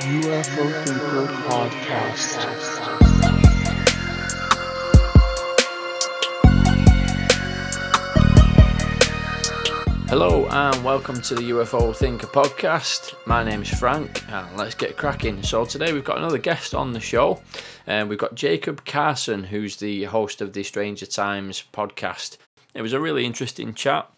UFO Thinker Podcast. Hello and welcome to the UFO Thinker podcast. My name is Frank and let's get cracking. So, today we've got another guest on the show. and we've got Jacob Carson, who's the host of the Stranger Times podcast. It was a really interesting chat.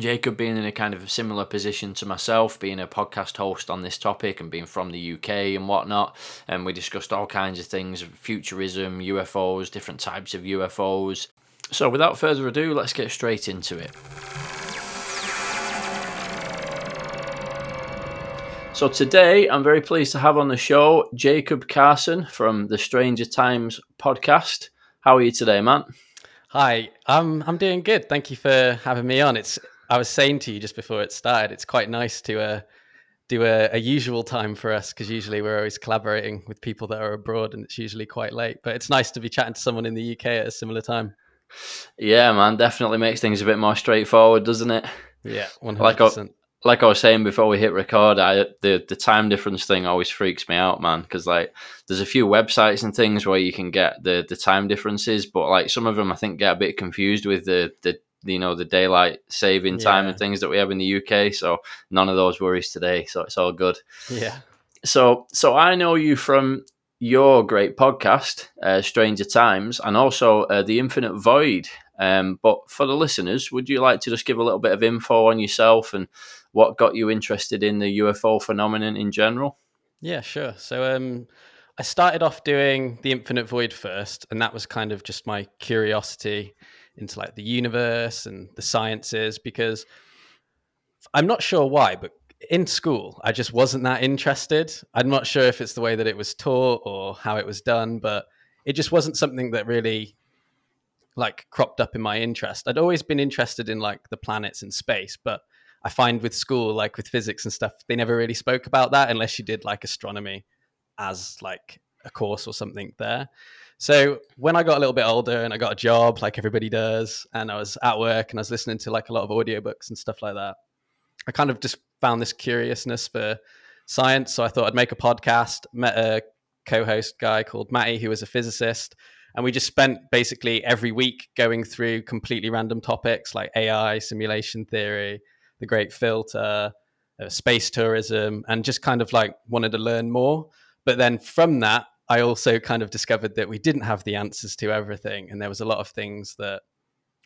Jacob being in a kind of similar position to myself, being a podcast host on this topic and being from the UK and whatnot. And we discussed all kinds of things futurism, UFOs, different types of UFOs. So, without further ado, let's get straight into it. So today I'm very pleased to have on the show Jacob Carson from the Stranger Times podcast. How are you today, man? Hi, I'm I'm doing good. Thank you for having me on. It's I was saying to you just before it started, it's quite nice to uh, do a, a usual time for us because usually we're always collaborating with people that are abroad and it's usually quite late. But it's nice to be chatting to someone in the UK at a similar time. Yeah, man, definitely makes things a bit more straightforward, doesn't it? Yeah, one Like hundred I, percent. like I was saying before we hit record, I, the the time difference thing always freaks me out, man. Because like, there's a few websites and things where you can get the the time differences, but like some of them I think get a bit confused with the the you know the daylight saving time Yeah. and things that we have in the UK. So none of those worries today. So it's all good. Yeah, So, so I know you from your great podcast, uh, Stranger Times, and also uh, the Infinite Void. Um, but for the listeners, would you like to just give a little bit of info on yourself and what got you interested in the UFO phenomenon in general? yeah, sure. So um, I started off doing the Infinite Void first, and that was kind of just my curiosity into like the universe and the sciences because I'm not sure why, but in school, I just wasn't that interested. I'm not sure if it's the way that it was taught or how it was done, but it just wasn't something that really like cropped up in my interest. I'd always been interested in like the planets and space, but I find with school, like with physics and stuff, they never really spoke about that unless you did like astronomy as like a course or something there. So when I got a little bit older and I got a job like everybody does, and I was at work and I was listening to like a lot of audiobooks and stuff like that, I kind of just found this curiousness for science. So I thought I'd make a podcast, met a co-host guy called Matty who was a physicist, and we just spent basically every week going through completely random topics like AI, simulation theory, the great filter, uh, space tourism, and just kind of like wanted to learn more. But then from that, I also kind of discovered that we didn't have the answers to everything, and there was a lot of things that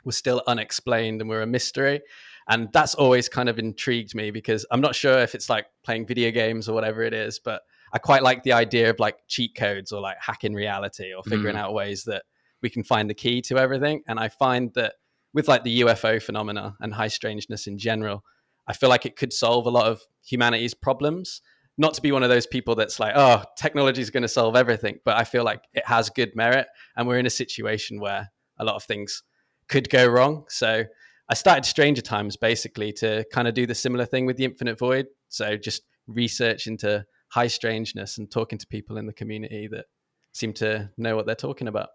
were still unexplained and were a mystery. And that's always kind of intrigued me because I'm not sure if it's like playing video games or whatever it is, but I quite like the idea of like cheat codes or like hacking reality or figuring mm. out ways that we can find the key to everything. And I find that with like the UFO phenomena and high strangeness in general, I feel like it could solve a lot of humanity's problems. Not to be one of those people that's like, oh, technology is going to solve everything, but I feel like it has good merit. And we're in a situation where a lot of things could go wrong. So I started Stranger Times basically to kind of do the similar thing with the Infinite Void. So just research into high strangeness and talking to people in the community that seem to know what they're talking about.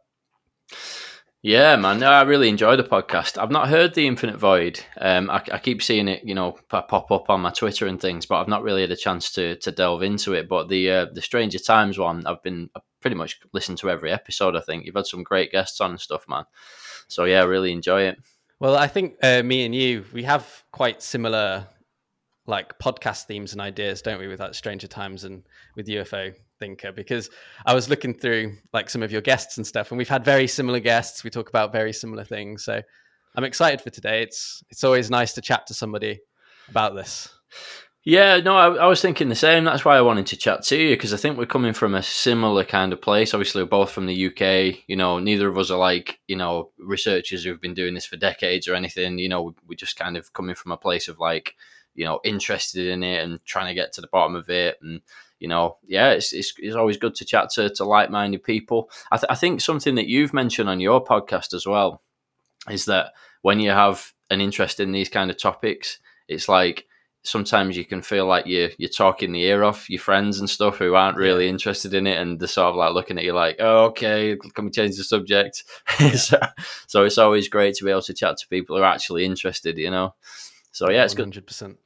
Yeah, man. No, I really enjoy the podcast. I've not heard the Infinite Void. Um, I, I keep seeing it, you know, pop up on my Twitter and things, but I've not really had a chance to to delve into it. But the uh, the Stranger Times one, I've been I've pretty much listened to every episode. I think you've had some great guests on and stuff, man. So yeah, I really enjoy it. Well, I think uh, me and you, we have quite similar like podcast themes and ideas, don't we, with like Stranger Times and with UFO Thinker? Because I was looking through like some of your guests and stuff, and we've had very similar guests. We talk about very similar things, so I'm excited for today. It's it's always nice to chat to somebody about this. Yeah, no, I, I was thinking the same. That's why I wanted to chat to you because I think we're coming from a similar kind of place. Obviously, we're both from the UK. You know, neither of us are like you know researchers who've been doing this for decades or anything. You know, we're just kind of coming from a place of like you know interested in it and trying to get to the bottom of it. And you know, yeah, it's it's, it's always good to chat to to like minded people. I, th- I think something that you've mentioned on your podcast as well is that when you have an interest in these kind of topics, it's like sometimes you can feel like you're you're talking the ear off your friends and stuff who aren't really interested in it, and they're sort of like looking at you like, "Oh, okay, can we change the subject?" so, so it's always great to be able to chat to people who are actually interested, you know. So yeah, it's good. Hundred percent.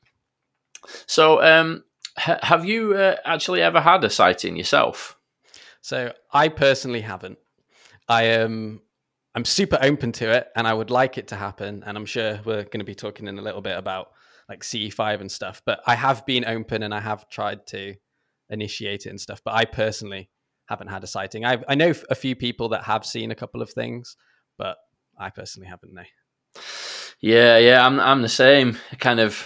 So um, Ha- have you uh, actually ever had a sighting yourself? So I personally haven't. I am. Um, I'm super open to it, and I would like it to happen. And I'm sure we're going to be talking in a little bit about like CE5 and stuff. But I have been open, and I have tried to initiate it and stuff. But I personally haven't had a sighting. I I know a few people that have seen a couple of things, but I personally haven't. No. Yeah, yeah, I'm I'm the same. Kind of.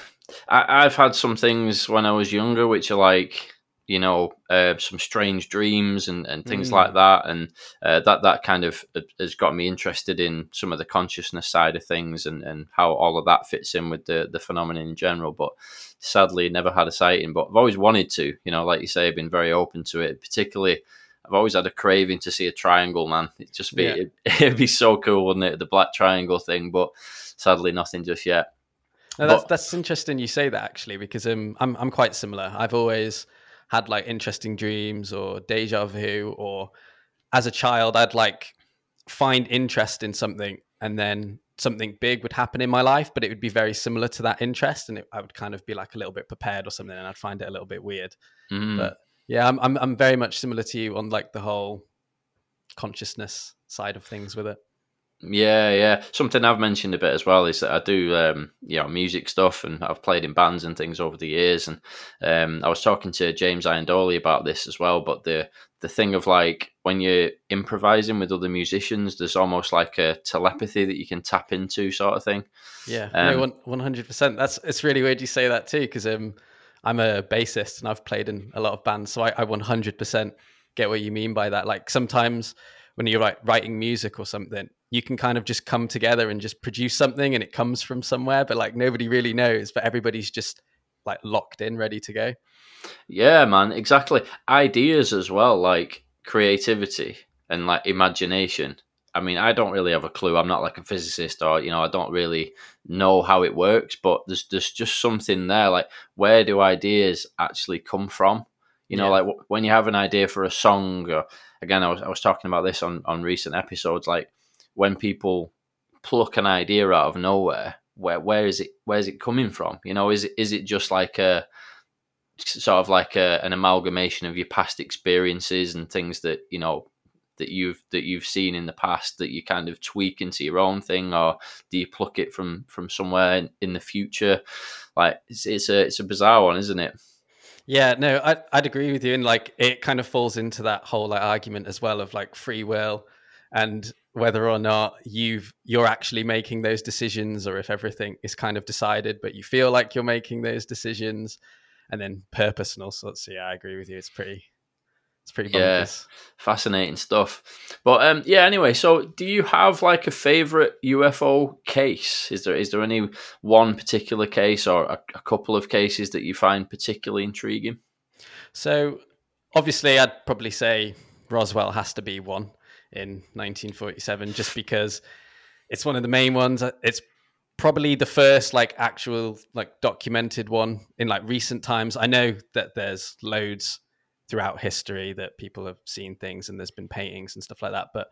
I, I've had some things when I was younger, which are like you know uh, some strange dreams and, and things mm. like that and uh, that that kind of has got me interested in some of the consciousness side of things and, and how all of that fits in with the the phenomenon in general but sadly never had a sighting but I've always wanted to you know like you say I've been very open to it particularly I've always had a craving to see a triangle man it'd just be yeah. it, it'd be so cool wouldn't it the black triangle thing but sadly nothing just yet. No, that's but, that's interesting you say that actually because um, I'm I'm quite similar. I've always had like interesting dreams or deja vu or as a child I'd like find interest in something and then something big would happen in my life but it would be very similar to that interest and it, I would kind of be like a little bit prepared or something and I'd find it a little bit weird. Mm. but yeah I'm, I'm I'm very much similar to you on like the whole consciousness side of things with it yeah, yeah. Something I've mentioned a bit as well is that I do, um, you know, music stuff, and I've played in bands and things over the years. And um, I was talking to James Iandoli about this as well. But the the thing of like when you're improvising with other musicians, there's almost like a telepathy that you can tap into, sort of thing. Yeah, um, one hundred percent. That's it's really weird you say that too, because um, I'm a bassist and I've played in a lot of bands, so I one hundred percent get what you mean by that. Like sometimes when you're like writing music or something you can kind of just come together and just produce something and it comes from somewhere but like nobody really knows but everybody's just like locked in ready to go. Yeah man exactly. Ideas as well like creativity and like imagination. I mean i don't really have a clue. I'm not like a physicist or you know i don't really know how it works but there's there's just something there like where do ideas actually come from? You know yeah. like when you have an idea for a song or again I was, I was talking about this on on recent episodes like when people pluck an idea out of nowhere, where where is it where is it coming from? You know, is it is it just like a sort of like a, an amalgamation of your past experiences and things that you know that you've that you've seen in the past that you kind of tweak into your own thing, or do you pluck it from from somewhere in, in the future? Like it's, it's a it's a bizarre one, isn't it? Yeah, no, I'd, I'd agree with you, and like it kind of falls into that whole like argument as well of like free will and whether or not you've you're actually making those decisions or if everything is kind of decided but you feel like you're making those decisions and then purpose and all sorts. So yeah i agree with you. It's pretty it's pretty yeah. fascinating stuff. But um yeah anyway so do you have like a favorite ufo case? Is there is there any one particular case or a, a couple of cases that you find particularly intriguing? So obviously i'd probably say roswell has to be one in 1947 just because it's one of the main ones. It's probably the first like actual like documented one in like recent times. I know that there's loads throughout history that people have seen things and there's been paintings and stuff like that, but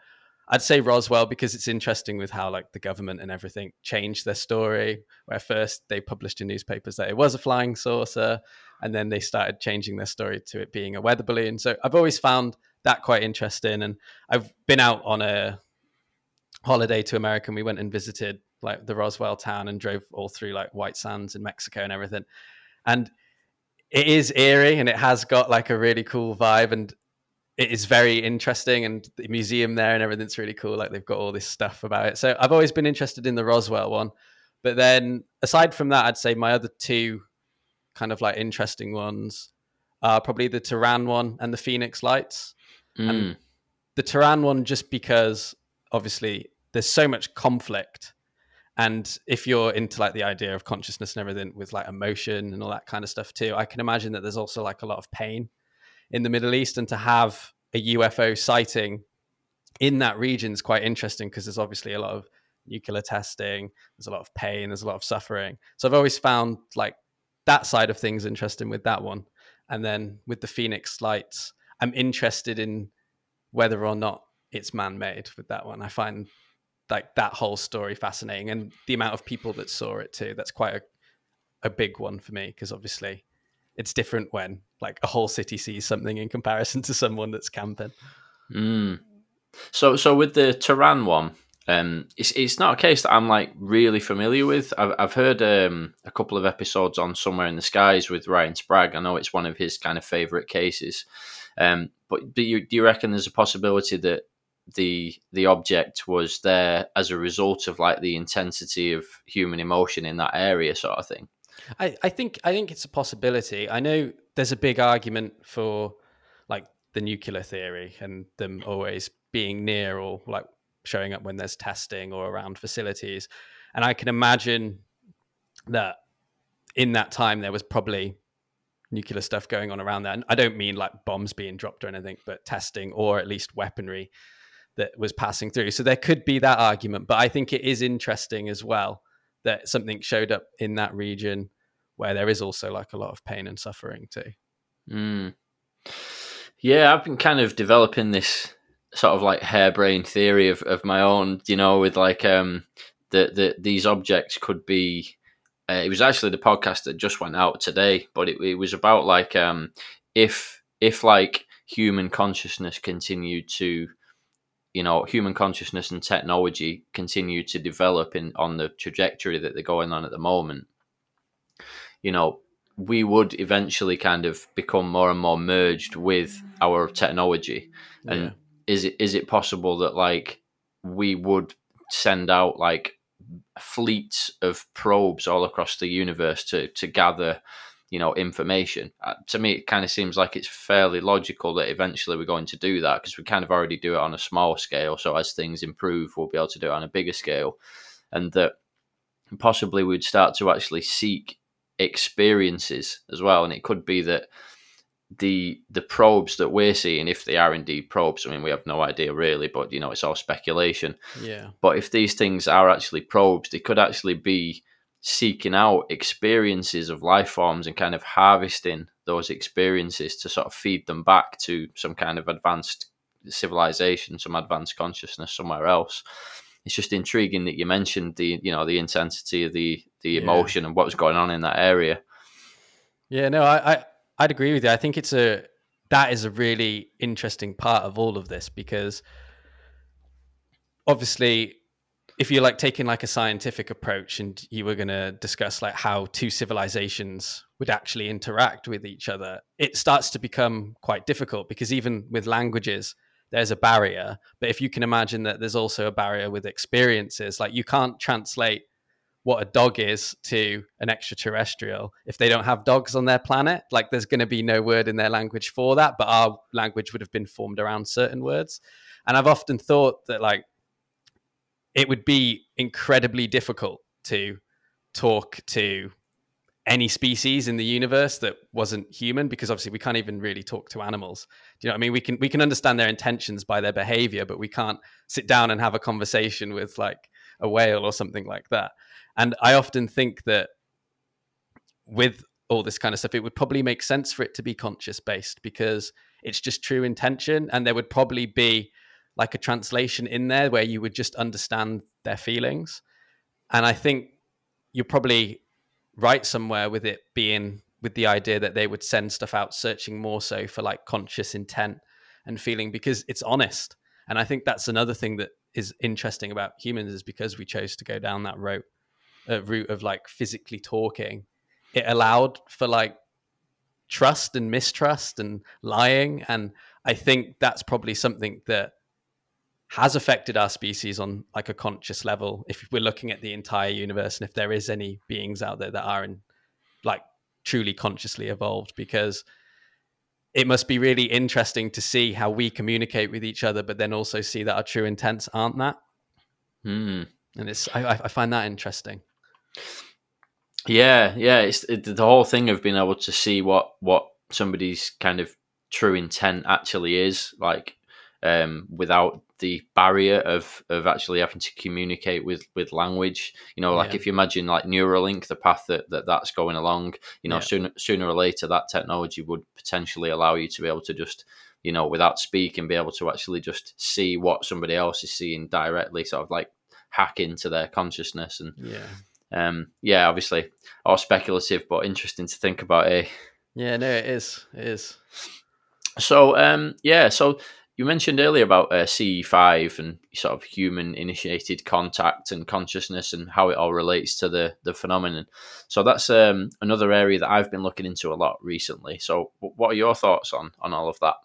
I'd say Roswell because it's interesting with how like the government and everything changed their story. Where first they published in newspapers that it was a flying saucer, and then they started changing their story to it being a weather balloon. So I've always found that quite interesting. And I've been out on a holiday to America and we went and visited like the Roswell town and drove all through like White Sands in Mexico and everything. And it is eerie and it has got like a really cool vibe and it is very interesting and the museum there and everything's really cool. Like they've got all this stuff about it. So I've always been interested in the Roswell one. But then aside from that, I'd say my other two kind of like interesting ones are probably the Tehran one and the Phoenix Lights. Mm. And the Tehran one, just because obviously there's so much conflict. And if you're into like the idea of consciousness and everything with like emotion and all that kind of stuff too, I can imagine that there's also like a lot of pain in the Middle East. And to have a UFO sighting in that region is quite interesting because there's obviously a lot of nuclear testing, there's a lot of pain, there's a lot of suffering. So I've always found like that side of things interesting with that one. And then with the Phoenix lights, I'm interested in whether or not it's man-made with that one. I find like that whole story fascinating and the amount of people that saw it too. That's quite a, a big one for me because obviously it's different when like a whole city sees something in comparison to someone that's camping. Mm. So, so with the Tehran one, um, it's it's not a case that I'm like really familiar with. I've I've heard um, a couple of episodes on Somewhere in the Skies with Ryan Sprague. I know it's one of his kind of favorite cases. Um, but do you do you reckon there's a possibility that the the object was there as a result of like the intensity of human emotion in that area, sort of thing? I, I think I think it's a possibility. I know there's a big argument for like the nuclear theory and them always being near or like showing up when there's testing or around facilities. And I can imagine that in that time there was probably nuclear stuff going on around there. And I don't mean like bombs being dropped or anything, but testing or at least weaponry that was passing through. So there could be that argument, but I think it is interesting as well that something showed up in that region where there is also like a lot of pain and suffering too. Mm. Yeah, I've been kind of developing this sort of like harebrained theory of, of my own, you know, with like um that the, these objects could be uh, it was actually the podcast that just went out today, but it, it was about like um if if like human consciousness continued to you know human consciousness and technology continue to develop in on the trajectory that they're going on at the moment you know we would eventually kind of become more and more merged with our technology and yeah. is it is it possible that like we would send out like fleets of probes all across the universe to to gather you know information. Uh, to me it kind of seems like it's fairly logical that eventually we're going to do that because we kind of already do it on a small scale. So as things improve we'll be able to do it on a bigger scale. And that possibly we'd start to actually seek experiences as well. And it could be that the the probes that we're seeing if they are indeed probes i mean we have no idea really but you know it's all speculation. Yeah. But if these things are actually probes they could actually be seeking out experiences of life forms and kind of harvesting those experiences to sort of feed them back to some kind of advanced civilization, some advanced consciousness somewhere else. It's just intriguing that you mentioned the you know the intensity of the the emotion yeah. and what was going on in that area. Yeah, no, I, I I'd agree with you. I think it's a that is a really interesting part of all of this because obviously if you're like taking like a scientific approach and you were going to discuss like how two civilizations would actually interact with each other it starts to become quite difficult because even with languages there's a barrier. But if you can imagine that there's also a barrier with experiences like you can't translate what a dog is to an extraterrestrial if they don't have dogs on their planet. Like there's going to be no word in their language for that but our language would have been formed around certain words. And i've often thought that like it would be incredibly difficult to talk to any species in the universe that wasn't human because obviously we can't even really talk to animals. Do you know what i mean? We can we can understand their intentions by their behavior but we can't sit down and have a conversation with like a whale or something like that. And i often think that with all this kind of stuff it would probably make sense for it to be conscious based because it's just true intention and there would probably be like a translation in there where you would just understand their feelings. And I think you're probably right somewhere with it being with the idea that they would send stuff out searching more so for like conscious intent and feeling because it's honest. And I think that's another thing that is interesting about humans is because we chose to go down that route uh, route of like physically talking. It allowed for like trust and mistrust and lying and I think that's probably something that has affected our species on like a conscious level if we're looking at the entire universe and if there is any beings out there that are in like truly consciously evolved because it must be really interesting to see how we communicate with each other but then also see that our true intents aren't that mm. and it's I, I find that interesting yeah yeah it's it, the whole thing of being able to see what what somebody's kind of true intent actually is like um, without the barrier of of actually having to communicate with with language. You know, like yeah. if you imagine like Neuralink, the path that, that that's going along, you know, yeah. sooner sooner or later that technology would potentially allow you to be able to just you know without speaking be able to actually just see what somebody else is seeing directly, sort of like hack into their consciousness and yeah. Um, yeah, obviously, all speculative, but interesting to think about. Eh? Yeah, no, it is. It is. So, um, yeah, so you mentioned earlier about uh, CE5 and sort of human initiated contact and consciousness and how it all relates to the, the phenomenon. So, that's um, another area that I've been looking into a lot recently. So, what are your thoughts on, on all of that?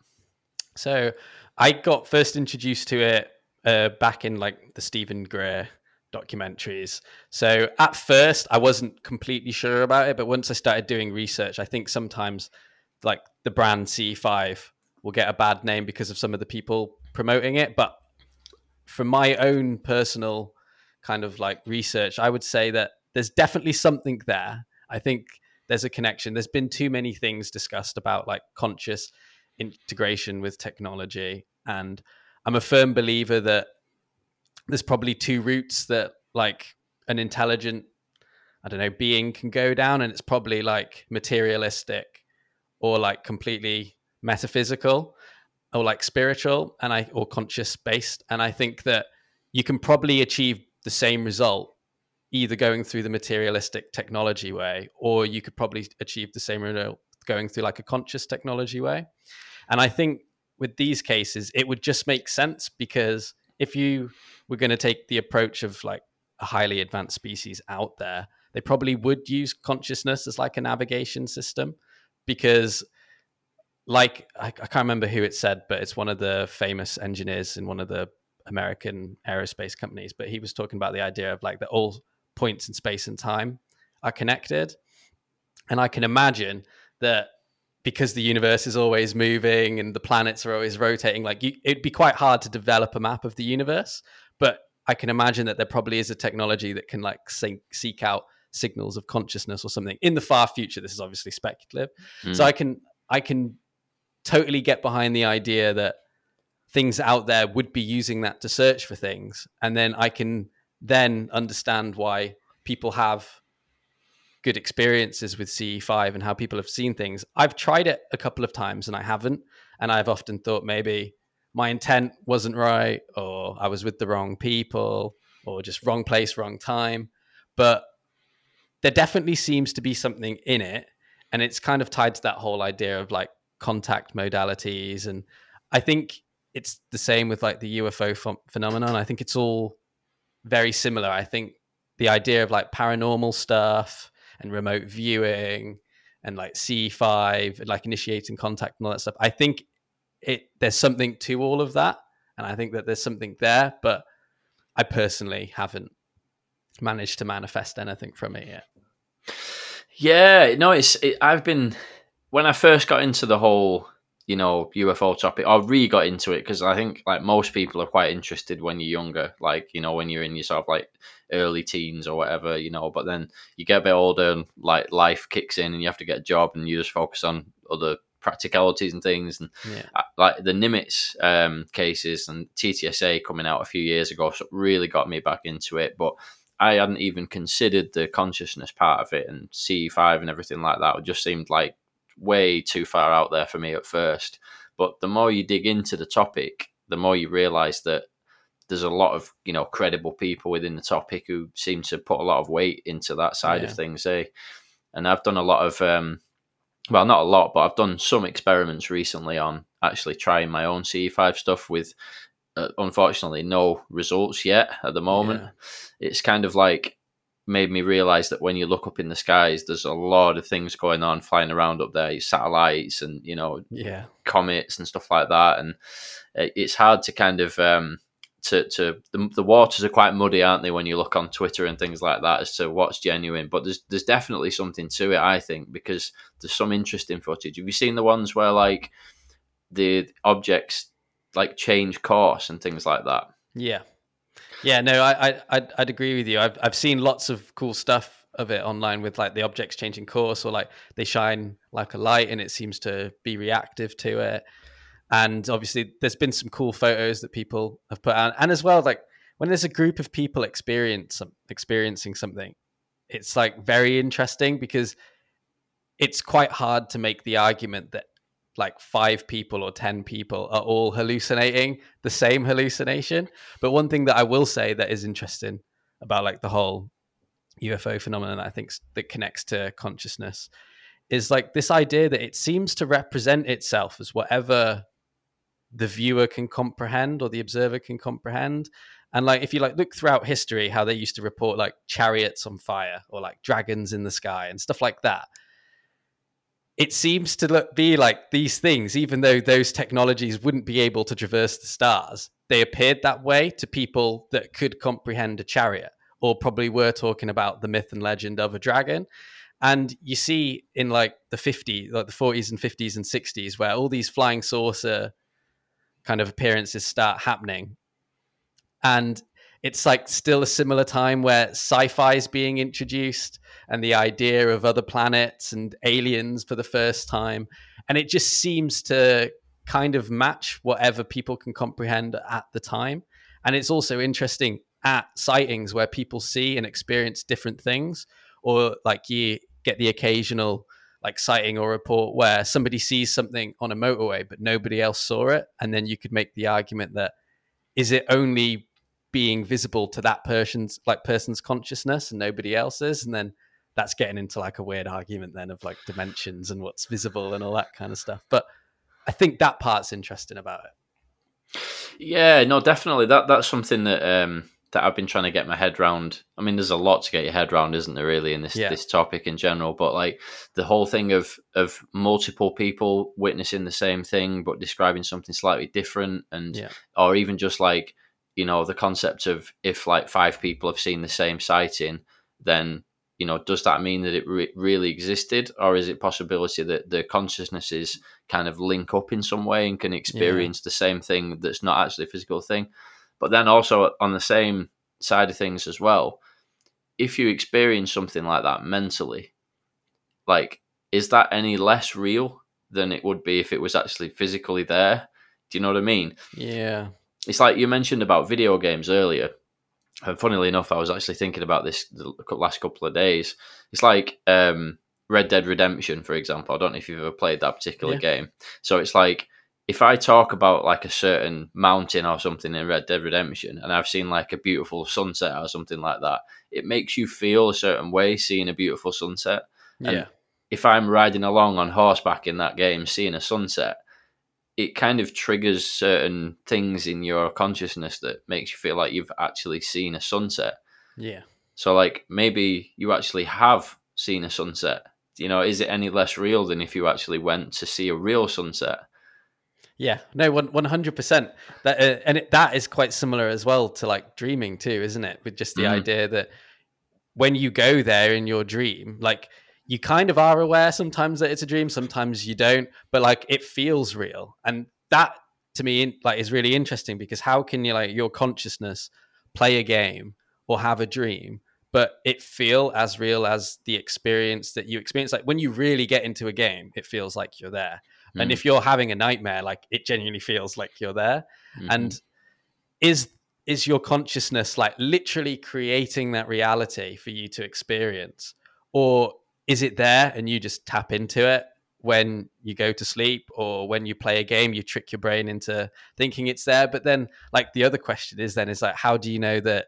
So, I got first introduced to it uh, back in like the Steven Greer documentaries. So at first, I wasn't completely sure about it, but once I started doing research, I think sometimes like the brand CE5 will get a bad name because of some of the people promoting it. But from my own personal kind of like research, I would say that there's definitely something there. I think there's a connection. There's been too many things discussed about like conscious integration with technology. And I'm a firm believer that there's probably two routes that like an intelligent i don't know being can go down and it's probably like materialistic or like completely metaphysical or like spiritual and i or conscious based. And i think that you can probably achieve the same result either going through the materialistic technology way or you could probably achieve the same result going through like a conscious technology way. And i think with these cases it would just make sense because if you were going to take the approach of like a highly advanced species out there, they probably would use consciousness as like a navigation system because like I, I, can't remember who it said, but it's one of the famous engineers in one of the American aerospace companies. But he was talking about the idea of like that all points in space and time are connected. And I can imagine that because the universe is always moving and the planets are always rotating, like you, it'd be quite hard to develop a map of the universe. But I can imagine that there probably is a technology that can like sync, seek out signals of consciousness or something in the far future. This is obviously speculative, mm. so I can I can totally get behind the idea that things out there would be using that to search for things, and then I can then understand why people have good experiences with CE5 and how people have seen things. I've tried it a couple of times and I haven't. And I've often thought maybe my intent wasn't right or I was with the wrong people or just wrong place, wrong time. But there definitely seems to be something in it. And it's kind of tied to that whole idea of like contact modalities. And I think it's the same with like the UFO ph- phenomenon. I think it's all very similar. I think the idea of like paranormal stuff and remote viewing and like c5 and like initiating contact and all that stuff. I think it there's something to all of that, and I think that there's something there, but I personally haven't managed to manifest anything from it yet. Yeah, no, it's it, I've been when I first got into the whole you know UFO topic. I really got into it because I think like most people are quite interested when you're younger, like you know when you're in your sort of like early teens or whatever, you know. But then you get a bit older and like life kicks in and you have to get a job and you just focus on other practicalities and things. And yeah. Like the Nimitz um, cases and TTSA coming out a few years ago so really got me back into it. But I hadn't even considered the consciousness part of it and CE5 and everything like that. It just seemed like way too far out there for me at first. But the more you dig into the topic, the more you realize that there's a lot of you know credible people within the topic who seem to put a lot of weight into that side yeah. of things. Eh? And I've done a lot of um, well, not a lot, but I've done some experiments recently on actually trying my own CE5 stuff with uh, unfortunately no results yet at the moment. Yeah. It's kind of like made me realize that when you look up in the skies, there's a lot of things going on flying around up there, satellites and you know, yeah, comets and stuff like that, and it's hard to kind of um, to to the, the waters are quite muddy, aren't they? When you look on Twitter and things like that, as to what's genuine, but there's there's definitely something to it, I think, because there's some interesting footage. Have you seen the ones where like the objects like change course and things like that? Yeah, yeah, no, I, I I'd, agree with you. I've I've seen lots of cool stuff of it online with like the objects changing course or like they shine like a light and it seems to be reactive to it. And obviously, there's been some cool photos that people have put out, and as well, like when there's a group of people experience experiencing something, it's like very interesting because it's quite hard to make the argument that like five people or 10 people are all hallucinating the same hallucination. But one thing that I will say that is interesting about like the whole UFO phenomenon, I think that connects to consciousness is like this idea that it seems to represent itself as whatever the viewer can comprehend or the observer can comprehend and like if you like look throughout history how they used to report like chariots on fire or like dragons in the sky and stuff like that it seems to look, be like these things even though those technologies wouldn't be able to traverse the stars they appeared that way to people that could comprehend a chariot or probably were talking about the myth and legend of a dragon. And you see in like the 50s like the 40s and 50s and 60s where all these flying saucer kind of appearances start happening. And it's like still a similar time where sci-fi is being introduced and the idea of other planets and aliens for the first time. And it just seems to kind of match whatever people can comprehend at the time. And it's also interesting at sightings where people see and experience different things or like you get the occasional like sighting or report where somebody sees something on a motorway but nobody else saw it. And then you could make the argument that is it only being visible to that person's like person's consciousness and nobody else's and then that's getting into like a weird argument then of like dimensions and what's visible and all that kind of stuff but i think that part's interesting about it yeah no definitely that that's something that um that I've been trying to get my head around. I mean, there's a lot to get your head around, isn't there? Really, in this yeah. this topic in general, but like the whole thing of of multiple people witnessing the same thing but describing something slightly different, and yeah. or even just like you know the concept of if like five people have seen the same sighting, then you know does that mean that it re- really existed, or is it possibility that the consciousnesses kind of link up in some way and can experience yeah. the same thing that's not actually a physical thing? But then also on the same side of things as well, if you experience something like that mentally, like, is that any less real than it would be if it was actually physically there? Do you know what I mean? Yeah. It's like you mentioned about video games earlier. And funnily enough, I was actually thinking about this the last couple of days. It's like um, Red Dead Redemption, for example. I don't know if you've ever played that particular yeah. game. So it's like if I talk about like a certain mountain or something in Red Dead Redemption and I've seen like a beautiful sunset or something like that, it makes you feel a certain way seeing a beautiful sunset. And yeah. if I'm riding along on horseback in that game seeing a sunset, it kind of triggers certain things in your consciousness that makes you feel like you've actually seen a sunset. Yeah. So like maybe you actually have seen a sunset. You know, is it any less real than if you actually went to see a real sunset? Yeah, no, one hundred percent. That uh, and it, that is quite similar as well to like dreaming too, isn't it? With just the mm. idea that when you go there in your dream, like you kind of are aware sometimes that it's a dream, sometimes you don't, but like it feels real, and that to me like is really interesting because how can you like your consciousness play a game or have a dream but it feel as real as the experience that you experience like when you really get into a game it feels like you're there Mm. And if you're having a nightmare, like it genuinely feels like you're there. Mm-hmm. And is is your consciousness like literally creating that reality for you to experience? Or is it there and you just tap into it when you go to sleep or when you play a game, you trick your brain into thinking it's there. But then like the other question is then is like, how do you know that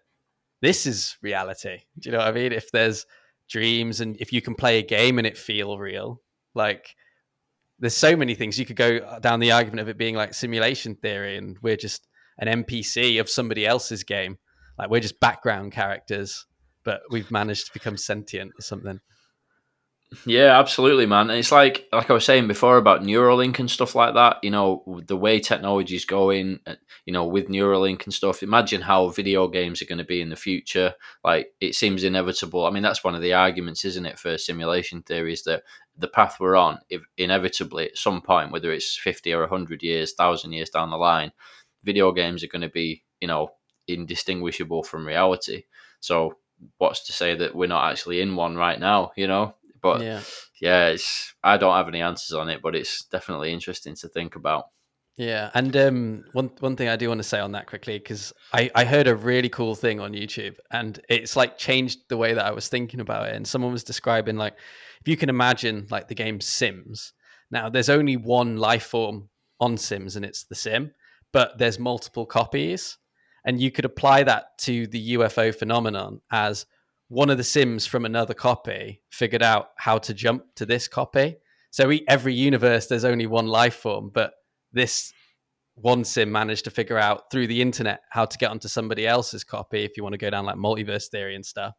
this is reality? Do you know what I mean? If there's dreams and if you can play a game and it feel real, like there's so many things you could go down the argument of it being like simulation theory and we're just an npc of somebody else's game like we're just background characters but we've managed to become sentient or something yeah, absolutely, man. And it's like like I was saying before about Neuralink and stuff like that. You know, the way technology is going, uh, you know, with Neuralink and stuff. Imagine how video games are going to be in the future. Like, it seems inevitable. I mean, that's one of the arguments, isn't it, for simulation theories that the path we're on, if inevitably at some point, whether it's fifty or hundred years, thousand years down the line, video games are going to be, you know, indistinguishable from reality. So, what's to say that we're not actually in one right now? You know, but yeah, yeah it's I don't have any answers on it, but it's definitely interesting to think about. Yeah, and um, one one thing I do want to say on that quickly because I I heard a really cool thing on YouTube and it's like changed the way that I was thinking about it. And someone was describing like if you can imagine like the game Sims. Now there's only one life form on Sims and it's the Sim, but there's multiple copies, and you could apply that to the UFO phenomenon as one of the sims from another copy figured out how to jump to this copy. So every universe, there's only one life form, but this one sim managed to figure out through the internet how to get onto somebody else's copy if you want to go down like multiverse theory and stuff.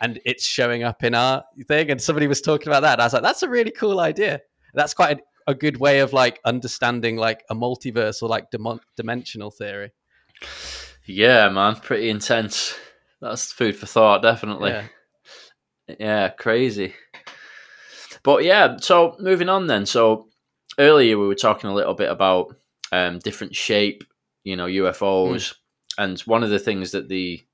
And it's showing up in our thing. And somebody was talking about that. And I was like, that's a really cool idea. That's quite a, a good way of like understanding like a multiverse or like dim- dimensional theory. Yeah, man, pretty intense. That's food for thought, definitely. Yeah. Yeah, crazy. But yeah, so moving on then. So earlier we were talking a little bit about um, different shape, you know, UFOs, and one of the things that the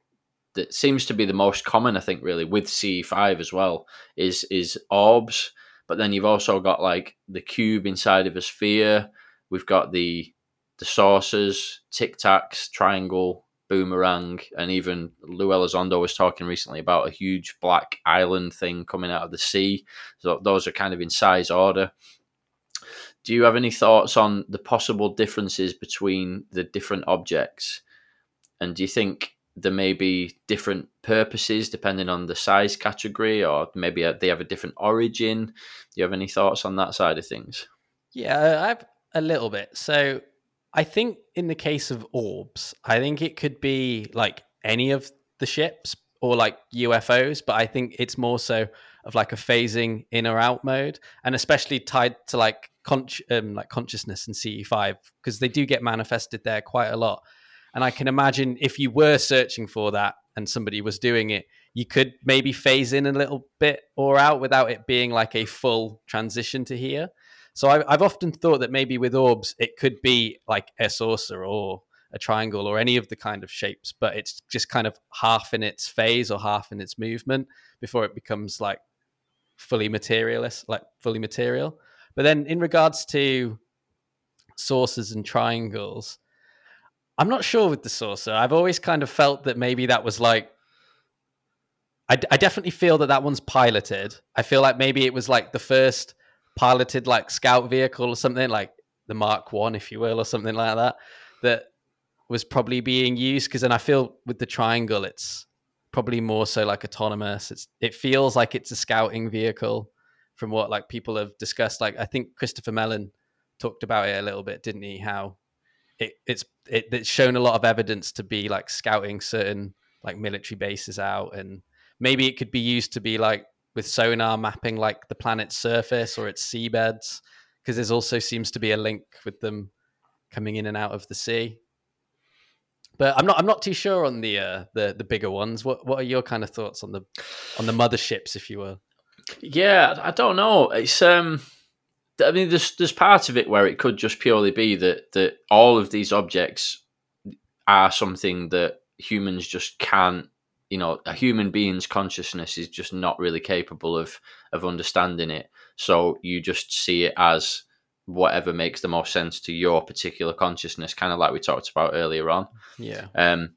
that seems to be the most common, I think, really with C five as well, is is orbs. But then you've also got like the cube inside of a sphere. We've got the the saucers, tic tacs, triangle, boomerang, and even Lou Elizondo was talking recently about a huge black island thing coming out of the sea. So those are kind of in size order. Do you have any thoughts on the possible differences between the different objects? And do you think there may be different purposes depending on the size category, or maybe they have a different origin? Do you have any thoughts on that side of things? Yeah, I have a little bit. So I think in the case of orbs, I think it could be like any of the ships or like UFOs, but I think it's more so of like a phasing in or out mode, and especially tied to like con- um, like consciousness and CE5 because they do get manifested there quite a lot. And I can imagine if you were searching for that and somebody was doing it, you could maybe phase in a little bit or out without it being like a full transition to here. So I, I've often thought that maybe with orbs, it could be like a saucer or a triangle or any of the kind of shapes, but it's just kind of half in its phase or half in its movement before it becomes like fully materialist, like fully material. But then in regards to saucers and triangles, I'm not sure with the saucer. I've always kind of felt that maybe that was like I, I definitely feel that that one's piloted. I feel like maybe it was like the first piloted like scout vehicle or something like the Mark One, if you will, or something like that, that was probably being used. Because then I feel with the triangle, it's probably more so like autonomous. It's it feels like it's a scouting vehicle from what like people have discussed. Like I think Christopher Mellon talked about it a little bit, didn't he? How it, it's it, it's shown a lot of evidence to be like scouting certain like military bases out, and maybe it could be used to be like with sonar mapping like the planet's surface or its seabeds, because there's also seems to be a link with them coming in and out of the sea. But I'm not I'm not too sure on the uh, the the bigger ones. What what are your kind of thoughts on the on the motherships, if you will? Yeah, I don't know. It's um, I mean, there's there's part of it where it could just purely be that that all of these objects are something that humans just can't. You know, a human being's consciousness is just not really capable of of understanding it. So you just see it as whatever makes the most sense to your particular consciousness, kind of like we talked about earlier on. Yeah. Um,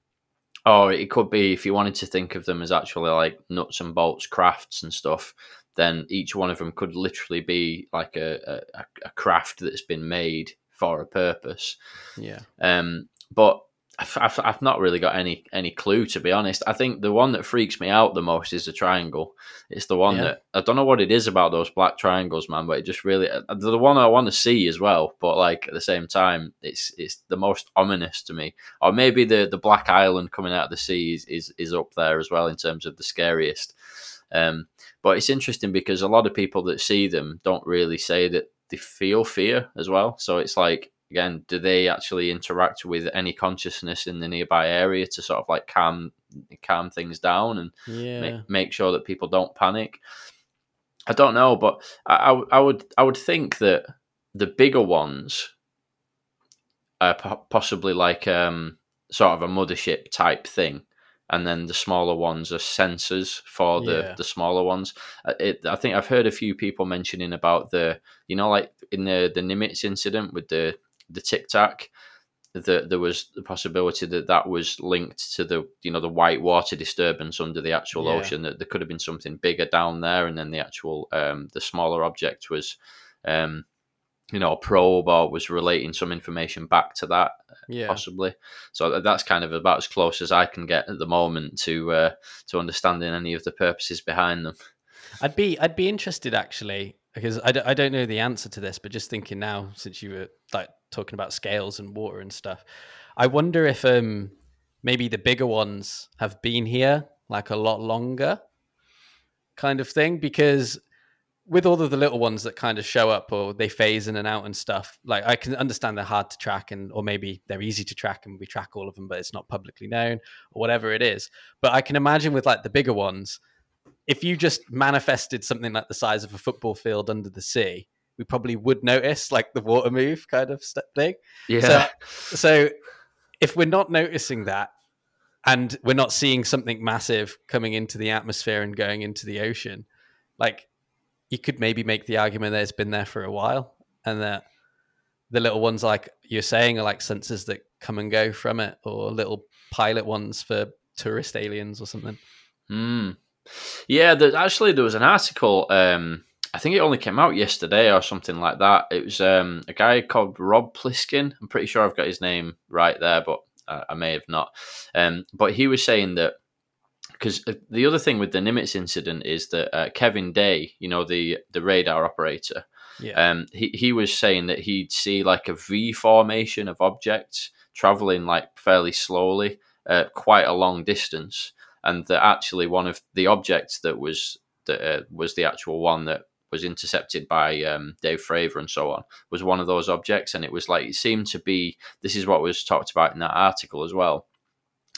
or it could be if you wanted to think of them as actually like nuts and bolts crafts and stuff, then each one of them could literally be like a, a, a craft that's been made for a purpose. Yeah. Um, but I've, I've, I've not really got any any clue to be honest. I think the one that freaks me out the most is the triangle. It's the one Yeah. that I don't know what it is about those black triangles, man. But it just really uh, the one I want to see as well. But like at the same time, it's it's the most ominous to me. Or maybe the the black island coming out of the sea is is, is up there as well in terms of the scariest. Um, but it's interesting because a lot of people that see them don't really say that they feel fear as well. So it's like again, do they actually interact with any consciousness in the nearby area to sort of like calm calm things down and Yeah. make, make sure that people don't panic? I don't know, but I, I, I would I would think that the bigger ones are po- possibly like um, sort of a mothership type thing, and then the smaller ones are sensors for the, Yeah. the smaller ones. Uh, It, I think I've heard a few people mentioning about the you know like in the the Nimitz incident with the the Tic Tac. That there was the possibility that that was linked to the you know the white water disturbance under the actual Yeah. ocean. That there could have been something bigger down there, and then the actual um, the smaller object was um, you know, a probe or was relating some information back to that, Yeah. possibly. So that's kind of about as close as I can get at the moment to uh, to understanding any of the purposes behind them. I'd be I'd be interested actually because I, d- I don't know the answer to this, but just thinking now since you were like talking about scales and water and stuff, I wonder if um maybe the bigger ones have been here like a lot longer, kind of thing. Because with all of the little ones that kind of show up or they phase in and out and stuff, like I can understand they're hard to track and or maybe they're easy to track and we track all of them, but it's not publicly known or whatever it is. But I can imagine with like the bigger ones if you just manifested something like the size of a football field under the sea, we probably would notice like the water move kind of thing. Yeah, So if we're not noticing that and we're not seeing something massive coming into the atmosphere and going into the ocean, like you could maybe make the argument that it's been there for a while and that the little ones like you're saying are like sensors that come and go from it or little pilot ones for tourist aliens or something. Hmm. Yeah, there, actually, there was an article. Um, I think it only came out yesterday or something like that. It was um, a guy called Rob Pliskin. I'm pretty sure I've got his name right there, but uh, I may have not. Um, but he was saying that because the other thing with the Nimitz incident is that uh, Kevin Day, you know, the the radar operator, Yeah. um, he he was saying that he'd see like a V formation of objects traveling like fairly slowly, uh, quite a long distance, and that actually one of the objects that was that uh, was the actual one that was intercepted by um, Dave Fravor and so on was one of those objects, and it was like it seemed to be. This is what was talked about in that article as well.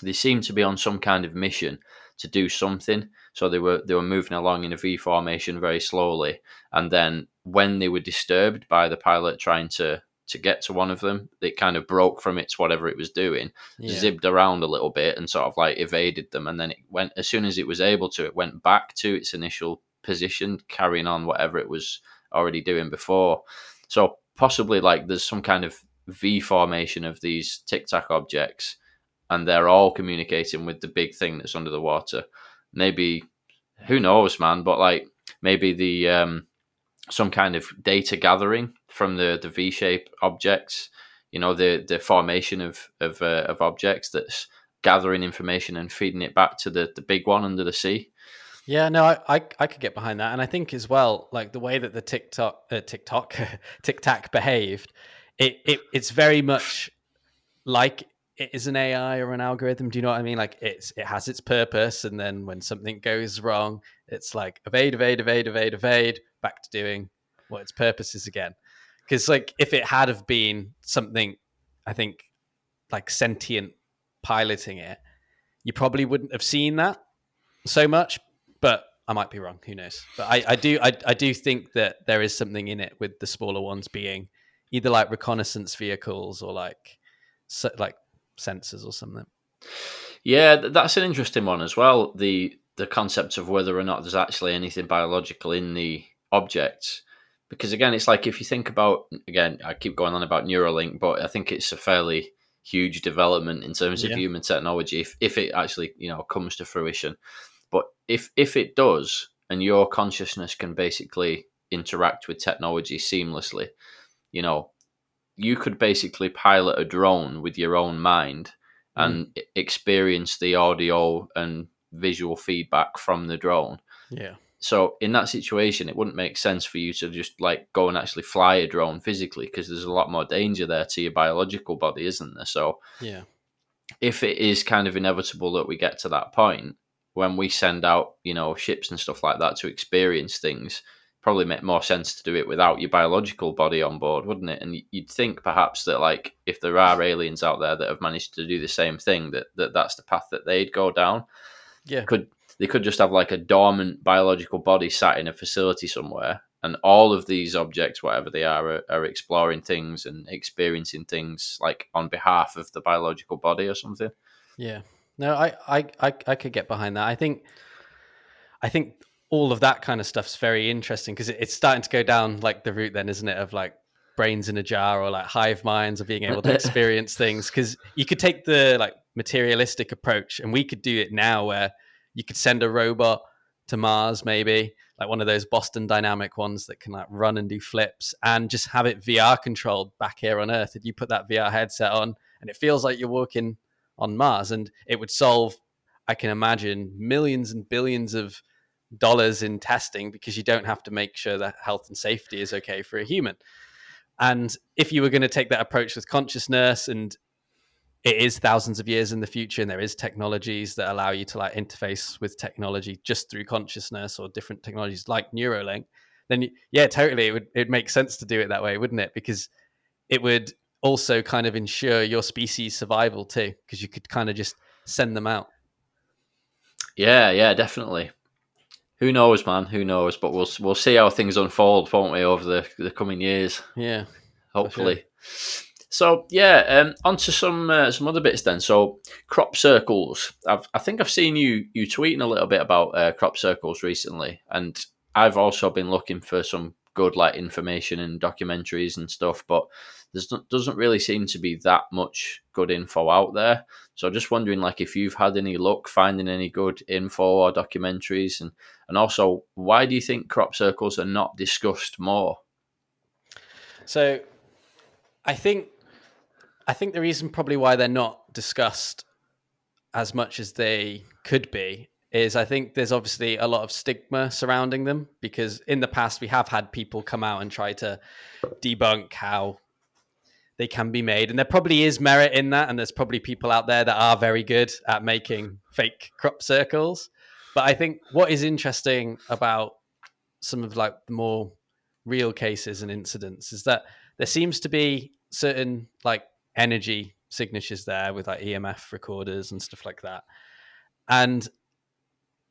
They seemed to be on some kind of mission to do something. So they were they were moving along in a V formation very slowly, and then when they were disturbed by the pilot trying to to get to one of them, it kind of broke from its whatever it was doing, yeah. zipped around a little bit, and sort of like evaded them. And then it went as soon as it was able to, it went back to its initial position, carrying on whatever it was already doing before. So possibly like there's some kind of V formation of these Tic Tac objects, and they're all communicating with the big thing that's under the water. Maybe who knows, man? But like maybe the um, some kind of data gathering from the the V shape objects. You know the the formation of of uh, of objects that's gathering information and feeding it back to the the big one under the sea. Yeah, no, I, I I could get behind that, and I think as well, like the way that the TikTok, uh, TikTok, Tic behaved, it, it it's very much like it is an AI or an algorithm. Do you know what I mean? Like it's it has its purpose, and then when something goes wrong, it's like evade, evade, evade, evade, evade, back to doing what its purpose is again. Because like if it had have been something, I think like sentient piloting it, you probably wouldn't have seen that so much I might be wrong. Who knows? But I, I do I, I do think that there is something in it with the smaller ones being either like reconnaissance vehicles or like se- like sensors or something. Yeah, that's an interesting one as well. The the concept of whether or not there's actually anything biological in the objects. Because again, it's like if you think about again, I keep going on about Neuralink, but I think it's a fairly huge development in terms of Yeah. human technology if, if it actually, you know, comes to fruition. But if if it does and your consciousness can basically interact with technology seamlessly, you know, you could basically pilot a drone with your own mind hmm. and e- experience the audio and visual feedback from the drone. Yeah. So in that situation, it wouldn't make sense for you to just like go and actually fly a drone physically because there's a lot more danger there to your biological body, isn't there? So Yeah. if it is kind of inevitable that we get to that point when we send out, you know, ships and stuff like that to experience things, probably make more sense to do it without your biological body on board, wouldn't it? And you'd think perhaps that like if there are aliens out there that have managed to do the same thing, that, that that's the path that they'd go down Yeah. could they could just have like a dormant biological body sat in a facility somewhere and all of these objects whatever they are are, are exploring things and experiencing things like on behalf of the biological body or something Yeah. No, I, I, I, I could get behind that. I think, I think all of that kind of stuff's very interesting because it, it's starting to go down like the route then, isn't it? Of like brains in a jar or like hive minds or being able to experience things. Because you could take the like materialistic approach, and we could do it now where you could send a robot to Mars, maybe like one of those Boston Dynamic ones that can like run and do flips, and just have it VR controlled back here on Earth. If you put that VR headset on, and it feels like you're walking on Mars, and it would solve, I can imagine, millions and billions of dollars in testing because you don't have to make sure that health and safety is okay for a human. And if you were going to take that approach with consciousness and it is thousands of years in the future and there is technologies that allow you to like interface with technology just through consciousness or different technologies like neuralink then yeah totally it would it make sense to do it that way wouldn't it because it would also kind of ensure your species survival too because you could kind of just send them out yeah yeah definitely who knows man who knows but we'll we'll see how things unfold won't we over the, the coming years yeah hopefully sure. So yeah, um, onto some uh, some other bits then. So crop circles. I've, I think I've seen you you tweeting a little bit about uh, crop circles recently, and I've also been looking for some good like information and documentaries and stuff, but there doesn't really seem to be that much good info out there. So just wondering like if you've had any luck finding any good info or documentaries, and and also why do you think crop circles are not discussed more? So I think I think the reason probably why they're not discussed as much as they could be is I think there's obviously a lot of stigma surrounding them because in the past we have had people come out and try to debunk how they can be made and there probably is merit in that and there's probably people out there that are very good at making fake crop circles but I think what is interesting about some of like the more real cases and incidents is that there seems to be certain like energy signatures there with like EMF recorders and stuff like that. And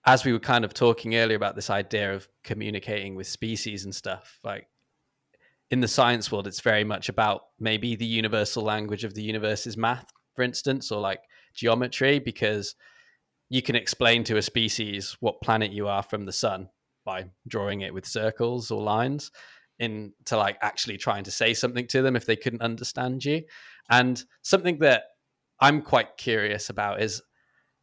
as we were kind of talking earlier about this idea of communicating with species and stuff, like in the science world, it's very much about maybe the universal language of the universe is math, for instance, or like geometry, because you can explain to a species what planet you are from the sun by drawing it with circles or lines into like actually trying to say something to them if they couldn't understand you. And something that I'm quite curious about is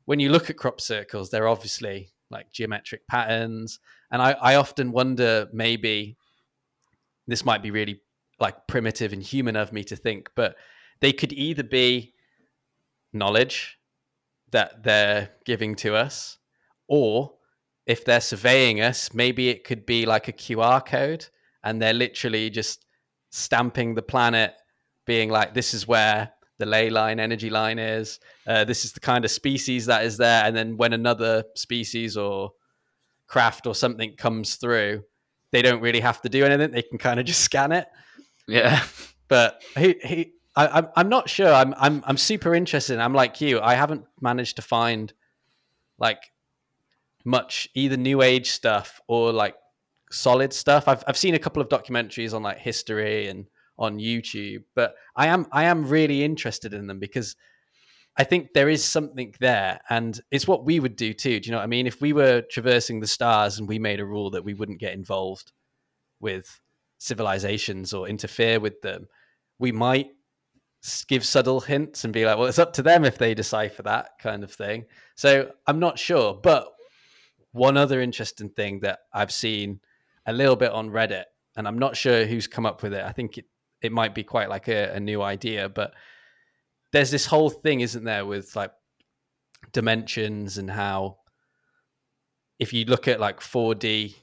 when you look at crop circles, they're obviously like geometric patterns. And I, I often wonder maybe this might be really like primitive and human of me to think, but they could either be knowledge that they're giving to us, or if they're surveying us, maybe it could be like a QR code and they're literally just stamping the planet being like, this is where the ley line, energy line is. Uh, this is the kind of species that is there. And then when another species or craft or something comes through, they don't really have to do anything. They can kind of just scan it. Yeah. But he, he, I, I'm, I'm not sure. I'm, I'm, I'm super interested. I'm like you. I haven't managed to find like much either new age stuff or like solid stuff. I've, I've seen a couple of documentaries on like history and on YouTube, but I am I am really interested in them because I think there is something there, and it's what we would do too. Do you know what I mean? If we were traversing the stars and we made a rule that we wouldn't get involved with civilizations or interfere with them, we might give subtle hints and be like, "Well, it's up to them if they decipher that kind of thing." So I'm not sure, but one other interesting thing that I've seen a little bit on Reddit, and I'm not sure who's come up with it. I think it, it might be quite like a, a new idea, but there's this whole thing, isn't there, with like dimensions and how if you look at like 4D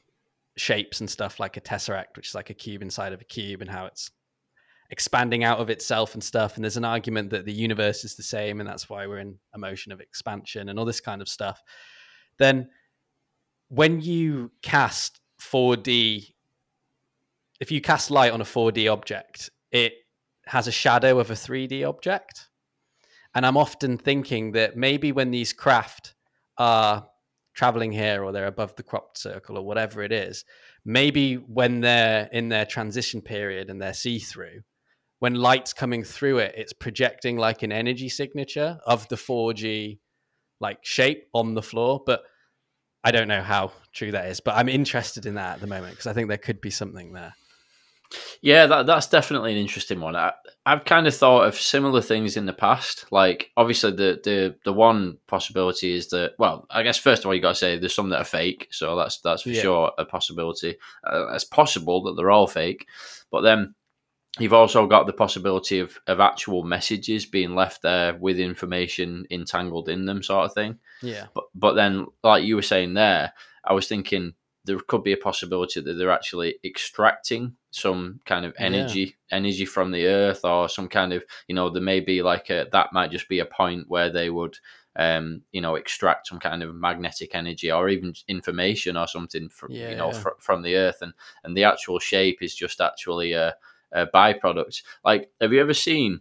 shapes and stuff like a tesseract, which is like a cube inside of a cube, and how it's expanding out of itself and stuff. And there's an argument that the universe is the same, and that's why we're in a motion of expansion and all this kind of stuff. Then when you cast 4D if you cast light on a 4D object, it has a shadow of a 3D object. And I'm often thinking that maybe when these craft are traveling here or they're above the cropped circle or whatever it is, maybe when they're in their transition period and they're see through, when light's coming through it, it's projecting like an energy signature of the 4D like shape on the floor. But I don't know how true that is, but I'm interested in that at the moment because I think there could be something there. Yeah, that that's definitely an interesting one. I, I've kind of thought of similar things in the past. Like, obviously, the the the one possibility is that. Well, I guess first of all, you got to say there's some that are fake. So that's that's for Yeah. sure a possibility. Uh, it's possible that they're all fake, but then you've also got the possibility of of actual messages being left there with information entangled in them, sort of thing. Yeah. But but then, like you were saying there, I was thinking there could be a possibility that they're actually extracting some kind of Yeah. energy energy from the earth or some kind of you know there may be like a that might just be a point where they would um you know extract some kind of magnetic energy or even information or something from you know Yeah. fr- from the earth and and the actual shape is just actually a, a byproduct like have you ever seen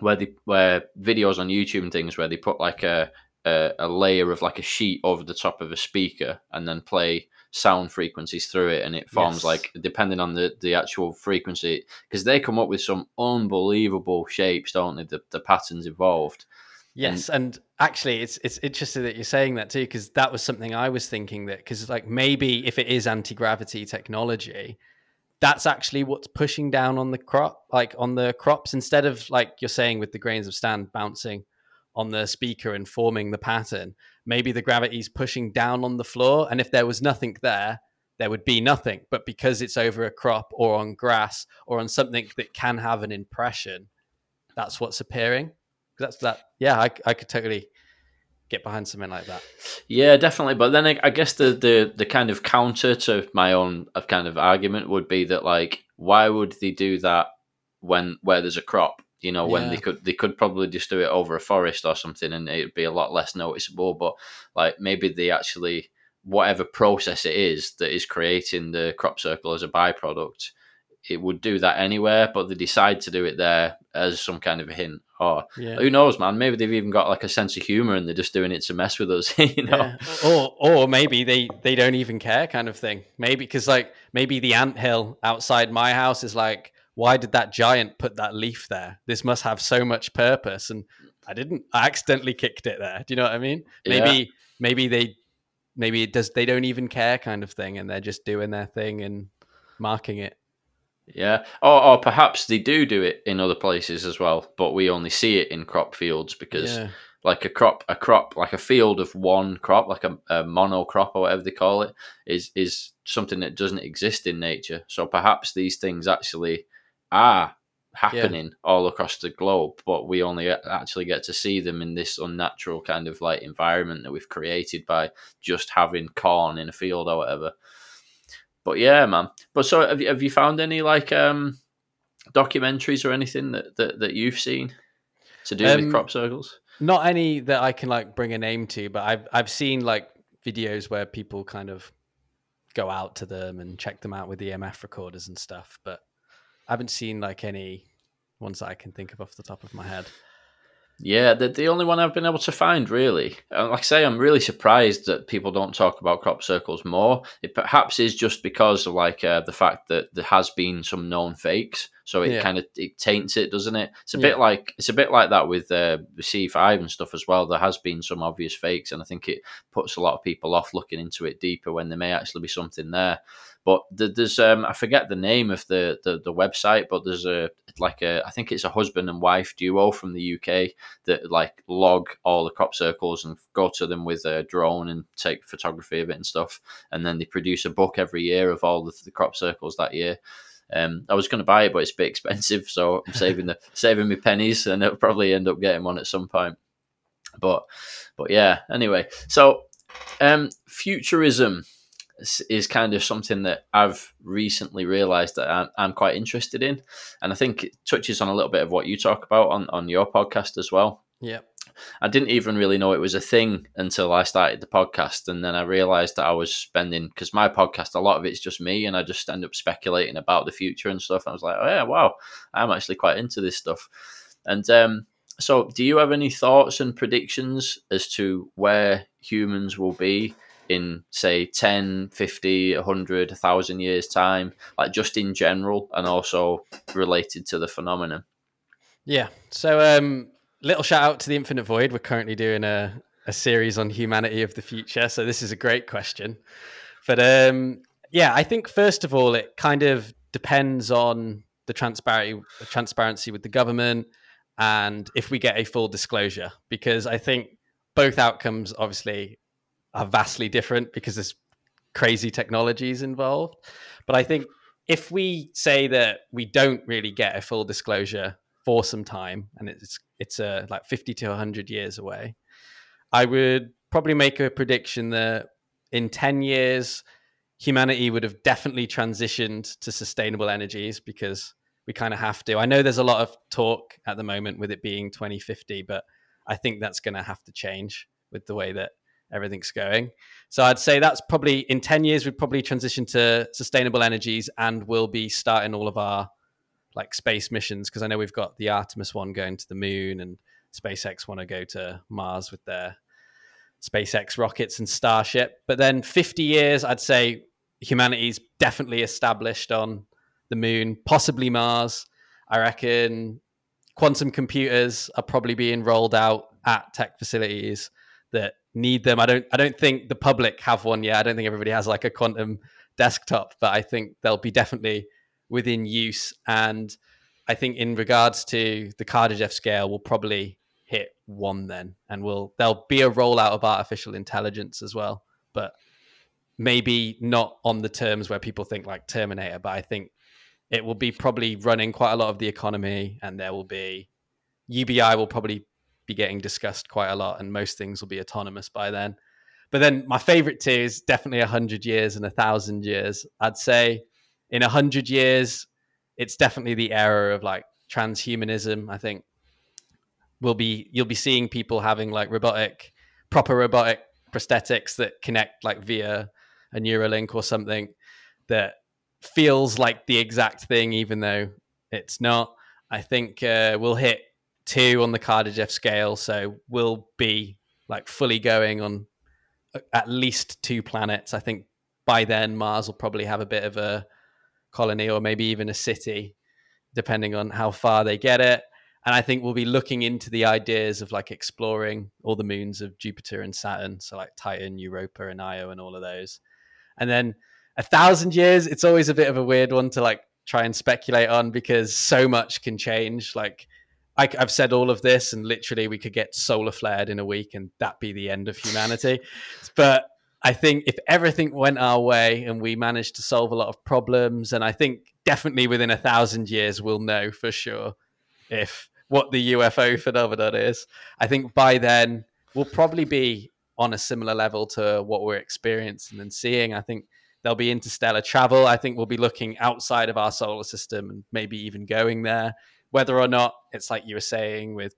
where they where videos on YouTube and things where they put like a, a a layer of like a sheet over the top of a speaker and then play sound frequencies through it and it forms Yes. like depending on the the actual frequency because they come up with some unbelievable shapes don't they the, the patterns involved Yes, and actually, it's it's interesting that you're saying that too, because that was something I was thinking that because like maybe if it is anti gravity technology, that's actually what's pushing down on the crop, like on the crops, instead of like you're saying with the grains of sand bouncing on the speaker and forming the pattern. Maybe the gravity's pushing down on the floor, and if there was nothing there, there would be nothing. But because it's over a crop or on grass or on something that can have an impression, that's what's appearing. That's that. Yeah, I, I could totally get behind something like that. Yeah, definitely. But then I, I guess the, the the kind of counter to my own kind of argument would be that like, why would they do that when where there's a crop? You know, when they could they could probably just do it over a forest or something, and it'd be a lot less noticeable. But like maybe they actually whatever process it is that is creating the crop circle as a byproduct, it would do that anywhere. But they decide to do it there as some kind of a hint. Or Yeah. who knows, man? Maybe they've even got like a sense of humor and they're just doing it to mess with us. You know. Yeah. Or or maybe they they don't even care kind of thing. Maybe because like maybe the ant hill outside my house is like, why did that giant put that leaf there? This must have so much purpose. And I didn't. I accidentally kicked it there. Do you know what I mean? Yeah. Maybe maybe they maybe it does. They don't even care kind of thing, and they're just doing their thing and marking it. Yeah, or, or perhaps they do do it in other places as well, but we only see it in crop fields because, Yeah. like a crop, a crop, like a field of one crop, like a, a monocrop or whatever they call it, is is something that doesn't exist in nature. So perhaps these things actually are happening all across the globe, but we only actually get to see them in this unnatural kind of like environment that we've created by just having corn in a field or whatever. But yeah, man. But so have you, have you found any like um documentaries or anything that, that, that you've seen to do with Um, crop circles? Not any that I can like bring a name to, but I've I've seen like videos where people kind of go out to them and check them out with EMF recorders and stuff, but I haven't seen like any ones that I can think of off the top of my head. Yeah, the, the only one I've been able to find really. And like I say, I'm really surprised that people don't talk about crop circles more. It perhaps is just because of like uh, the fact that there has been some known fakes, so it Yeah. kind of it taints it, doesn't it? It's a Yeah. bit like it's a bit like that with uh, the CE5 and stuff as well. There has been some obvious fakes, and I think it puts a lot of people off looking into it deeper when there may actually be something there. But there's um, I forget the name of the, the the website, but there's a like a I think it's a husband and wife duo from the UK that like log all the crop circles and go to them with a drone and take photography of it and stuff, and then they produce a book every year of all the, the crop circles that year. Um, I was going to buy it, but it's a bit expensive, so I'm saving the saving me pennies, and I'll probably end up getting one at some point. But but yeah, anyway, so um, futurism is- kind of something that I've recently realised that I'm, I'm quite interested in, and I think it touches on a little bit of what you talk about on on your podcast as well. Yeah. I didn't even really know it was a thing until I started the podcast, and then I realized that I was spending because my podcast, a lot of it's just me, and I just end up speculating about the future and stuff. I was like, oh yeah, wow, I'm actually quite into this stuff. And um, so, do you have any thoughts and predictions as to where humans will be in, say, 10, 50, 100, 1,000 years' time, like just in general, and also related to the phenomenon? Yeah. So, um, little shout out to the Infinite Void. We're currently doing a, a series on humanity of the future. So, this is a great question. But um, yeah, I think first of all, it kind of depends on the transparency transparency with the government and if we get a full disclosure because I think both outcomes obviously are vastly different because there's crazy technologies involved. But I think if we say that we don't really get a full disclosure for some time and it's it's uh, like 50 to 100 years away, I would probably make a prediction that in 10 years humanity would have definitely transitioned to sustainable energies because we kind of have to. I know there's a lot of talk at the moment with it being 2050, but I think that's going to have to change with the way that everything's going. So I'd say that's probably in 10 years, we'd probably transition to sustainable energies and we'll be starting all of our like space missions because I know we've got the Artemis one going to the moon and SpaceX want to go to Mars with their SpaceX rockets and Starship. But then 50 years, I'd say humanity's definitely established on the moon, possibly Mars. I reckon quantum computers are probably being rolled out at tech facilities that need them. I don't I don't think the public have one yet. I don't think everybody has like a quantum desktop, but I think they'll be definitely within use. And I think in regards to the Kardashev scale, we'll probably hit one then, and we'll there'll be a rollout of artificial intelligence as well, but maybe not on the terms where people think like Terminator. But I think it will be probably running quite a lot of the economy, and there will be UBI will probably be getting discussed quite a lot, and most things will be autonomous by then. But then my favorite two is definitely a hundred years and a thousand years. I'd say in a hundred years, it's definitely the era of like transhumanism. I think we'll be you'll be seeing people having like robotic, proper robotic prosthetics that connect like via a Neuralink or something that feels like the exact thing, even though it's not. I think uh, we'll hit two on the Kardashev scale, so we'll be like fully going on uh, at least two planets. I think by then Mars will probably have a bit of a colony or maybe even a city, depending on how far they get it. And I think we'll be looking into the ideas of like exploring all the moons of Jupiter and Saturn, so like Titan, Europa, and Io, and all of those. And then a thousand years, it's always a bit of a weird one to like try and speculate on because so much can change. Like I, have said all of this, and literally we could get solar flared in a week, and that be the end of humanity. but I think if everything went our way and we managed to solve a lot of problems, and I think definitely within a thousand years we'll know for sure if what the UFO phenomenon is. I think by then we'll probably be on a similar level to what we're experiencing and seeing. I think there'll be interstellar travel. I think we'll be looking outside of our solar system and maybe even going there whether or not it's like you were saying with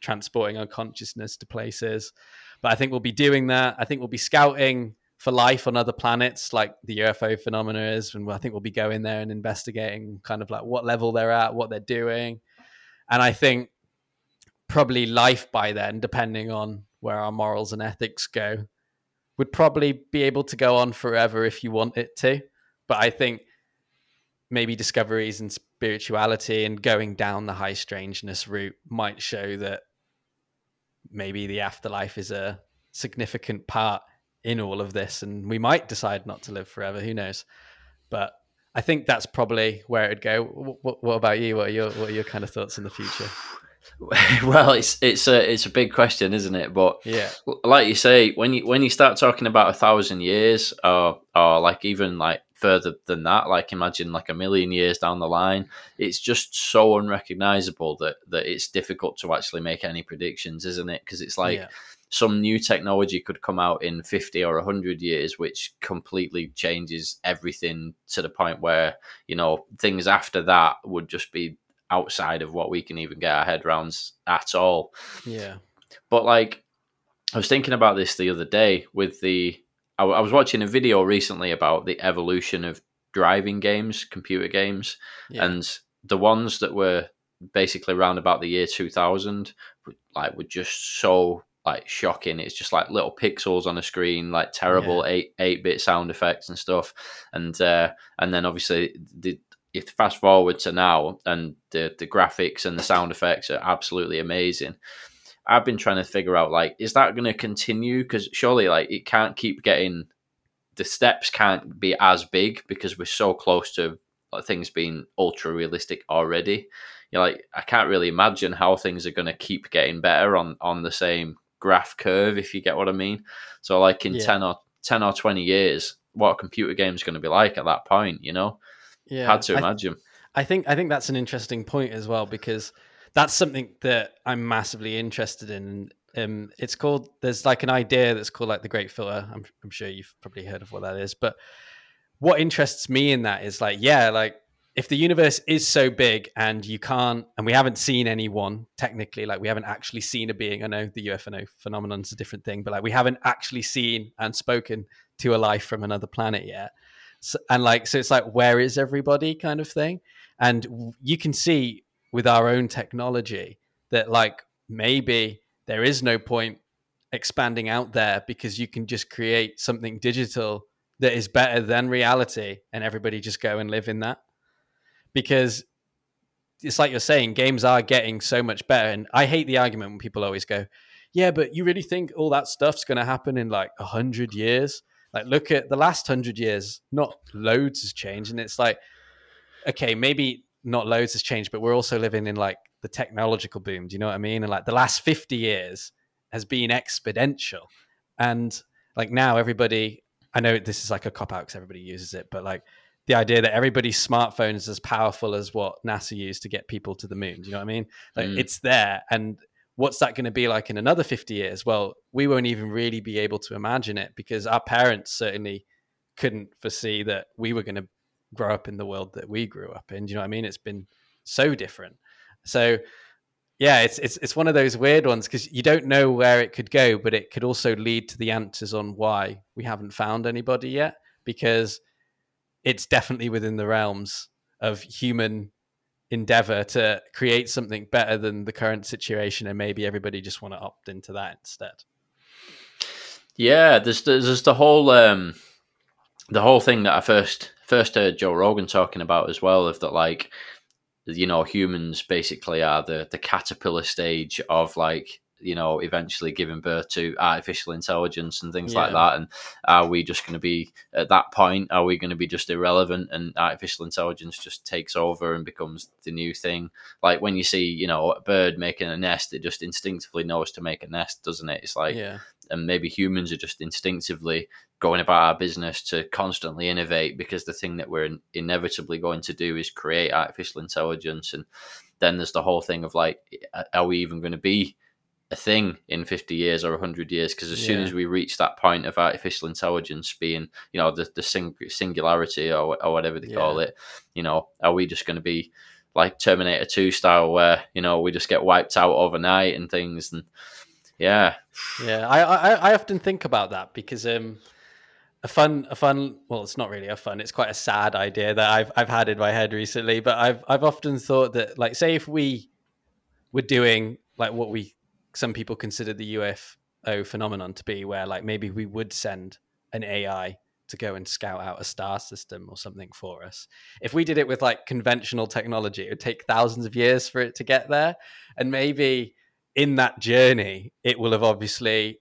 transporting our consciousness to places. But I think we'll be doing that. I think we'll be scouting for life on other planets, like the UFO phenomena is, and I think we'll be going there and investigating kind of like what level they're at, what they're doing, and I think probably life by then, depending on where our morals and ethics go, would probably be able to go on forever if you want it to. But I think maybe discoveries and spirituality and going down the high strangeness route might show that maybe the afterlife is a significant part in all of this and we might decide not to live forever. Who knows? But i think that's probably where it'd go. What, what about you? What are your what are your kind of thoughts in the future? Well it's it's a it's a big question isn't it? But yeah. like you say when you when you start talking about a thousand years or or like even like further than that like imagine like a million years down the line it's just so unrecognizable that that it's difficult to actually make any predictions isn't it? Because it's like yeah. some new technology could come out in 50 or 100 years which completely changes everything to the point where you know things after that would just be outside of what we can even get our head around at all. Yeah. But like i was thinking about this the other day with the I, I was watching a video recently about the evolution of driving games, computer games, yeah. and the ones that were basically around about the year 2000 like were just so like shocking it's just like little pixels on a screen like terrible yeah. 8 8 bit sound effects and stuff and uh and then obviously the if fast forward to now and the the graphics and the sound effects are absolutely amazing I've been trying to figure out like, is that going to continue? Because surely, like, it can't keep getting the steps can't be as big because we're so close to like, things being ultra realistic already. You're like, I can't really imagine how things are going to keep getting better on on the same graph curve, if you get what I mean. So, like in Yeah. ten or ten or twenty years, what a computer game is going to be like at that point, you know? Yeah, Hard to I- imagine. I think I think that's an interesting point as well because that's something that I'm massively interested in. Um, it's called there's like an idea that's called like the Great Filter. I'm I'm sure you've probably heard of what that is, but what interests me in that is like yeah, like if the universe is so big and you can't and we haven't seen anyone technically like we haven't actually seen a being i know the ufo phenomenon is a different thing but like we haven't actually seen and spoken to a life from another planet yet so, and like so it's like where is everybody kind of thing and you can see with our own technology that like maybe there is no point expanding out there because you can just create something digital that is better than reality and everybody just go and live in that? Because it's like you're saying games are getting so much better and i hate the argument when people always go yeah but you really think all that stuff's going to happen in like a hundred years? Like look at the last hundred years not loads has changed and it's like okay maybe not loads has changed but we're also living in like the technological boom do you know what i mean? And like the last 50 years has been exponential. And like now everybody i know this is like a cop out because everybody uses it but like the idea that everybody's smartphone is as powerful as what nasa used to get people to the moon do you know what i mean? Like Mm. it's there. And what's that going to be like in another 50 years? Well we won't even really be able to imagine it because our parents certainly couldn't foresee that we were going to grow up in the world that we grew up in do you know what i mean? It's been so different. So yeah it's it's, it's one of those weird ones because you don't know where it could go but it could also lead to the answers on why we haven't found anybody yet because it's definitely within the realms of human endeavor to create something better than the current situation and maybe everybody just want to opt into that instead. Yeah, there's there's, the whole um the whole thing that I first first heard Joe Rogan talking about as well of that like you know humans basically are the the caterpillar stage of like you know eventually giving birth to artificial intelligence and things like that and are we just going to be at that point are we going to be just irrelevant and artificial intelligence just takes over and becomes the new thing? Like when you see you know a bird making a nest it just instinctively knows to make a nest doesn't it? It's like yeah. and maybe humans are just instinctively going about our business to constantly innovate because the thing that we're in- inevitably going to do is create artificial intelligence and then there's the whole thing of like are we even going to be a thing in 50 years or 100 years because as soon as we reach that point of artificial intelligence being you know the, the sing- singularity or, or whatever they call it you know are we just going to be like terminator 2 style where you know we just get wiped out overnight and things and yeah Yeah, I, I I often think about that because um, a fun a fun well, it's not really a fun. It's quite a sad idea that I've I've had in my head recently. But I've I've often thought that like say if we were doing like what we some people consider the UFO phenomenon to be, where like maybe we would send an AI to go and scout out a star system or something for us. If we did it with like conventional technology, it would take thousands of years for it to get there, and maybe in that journey, it will have obviously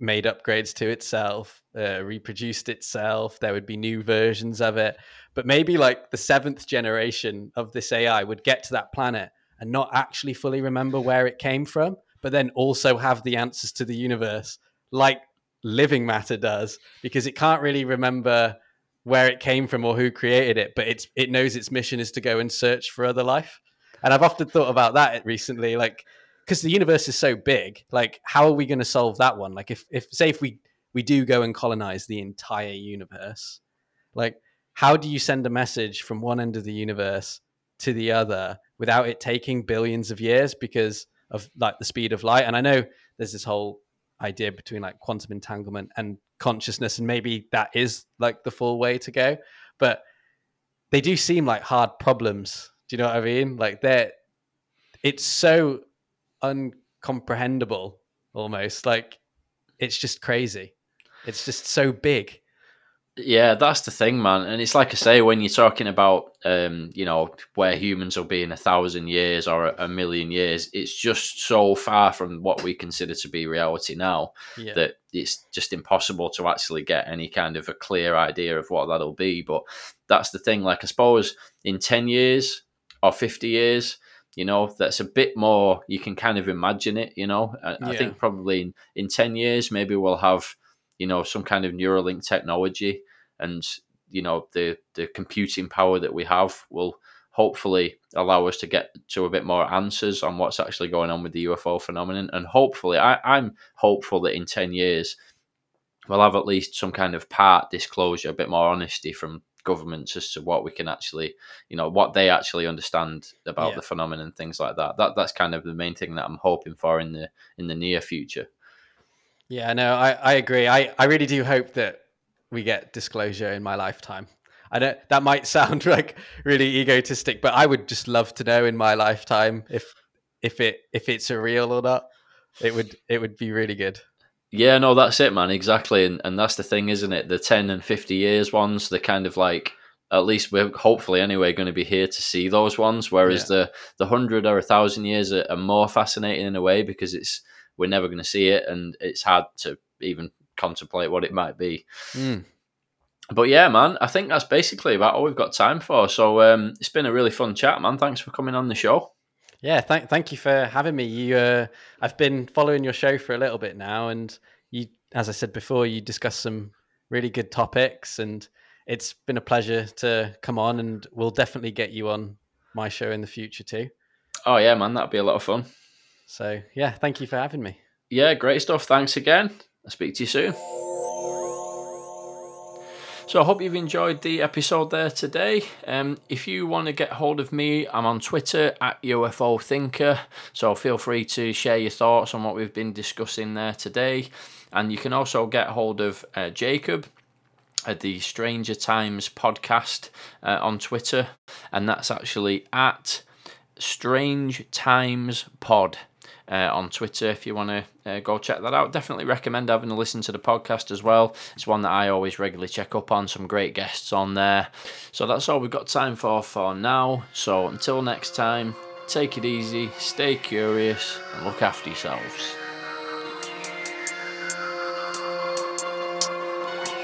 made upgrades to itself, uh, reproduced itself. There would be new versions of it. But maybe like the seventh generation of this AI would get to that planet and not actually fully remember where it came from, but then also have the answers to the universe, like living matter does, because it can't really remember where it came from or who created it, but it's it knows its mission is to go and search for other life. And I've often thought about that recently, like because the universe is so big, like how are we going to solve that one? Like if if say if we we do go and colonize the entire universe, like how do you send a message from one end of the universe to the other without it taking billions of years because of like the speed of light? And I know there's this whole idea between like quantum entanglement and consciousness and maybe that is like the full way to go. But they do seem like hard problems. Do you know what i mean? Like they're it's so uncomprehendable almost. Like it's just crazy. It's just so big Yeah, that's the thing, man. And it's like I say, when you're talking about, um, you know, where humans will be in a thousand years or a, million years, it's just so far from what we consider to be reality now Yeah. that it's just impossible to actually get any kind of a clear idea of what that'll be. But that's the thing. Like, I suppose in 10 years or 50 years, you know, that's a bit more, you can kind of imagine it, you know. I, I think probably in, in 10 years, maybe we'll have, you know, some kind of Neuralink technology and, you know, the, the computing power that we have will hopefully allow us to get to a bit more answers on what's actually going on with the UFO phenomenon. And hopefully, I, I'm hopeful that in 10 years, we'll have at least some kind of part disclosure, a bit more honesty from governments as to what we can actually, you know, what they actually understand about Yeah. the phenomenon, things like that. That that's kind of the main thing that I'm hoping for in the in the near future. Yeah, no, I, I agree. I, I really do hope that we get disclosure in my lifetime. I don't that might sound like really egotistic, but I would just love to know in my lifetime if if it if it's a real or not. It would it would be really good. Yeah, no, that's it, man. Exactly, and and that's the thing, isn't it? The ten and fifty years ones, they're kind of like at least we're hopefully anyway going to be here to see those ones. Whereas the the hundred or a thousand years are, are more fascinating in a way because it's we're never going to see it, and it's hard to even contemplate what it might be. Mm. But yeah, man, I think that's basically about all we've got time for. So um, it's been a really fun chat, man. Thanks for coming on the show. Yeah, thank thank you for having me. You, uh, I've been following your show for a little bit now, and you, as I said before, you discussed some really good topics, and it's been a pleasure to come on, and we'll definitely get you on my show in the future too. Oh yeah, man, that'd be a lot of fun. So yeah, thank you for having me. Yeah, great stuff. Thanks again. I'll speak to you soon. So I hope you've enjoyed the episode there today. Um, if you want to get hold of me, I'm on Twitter at UFO Thinker. So feel free to share your thoughts on what we've been discussing there today. And you can also get hold of uh, Jacob at the Stranger Times podcast uh, on Twitter, and that's actually at Strange Times Pod uh, on Twitter if you want to uh, go check that out. Definitely recommend having a listen to the podcast as well. It's one that I always regularly check up on, some great guests on there. So that's all we've got time for for now. So until next time, take it easy, stay curious, and look after yourselves.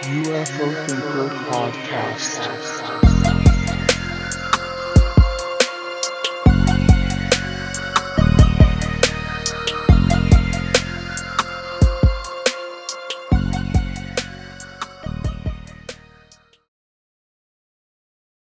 UFO Thinker Podcast.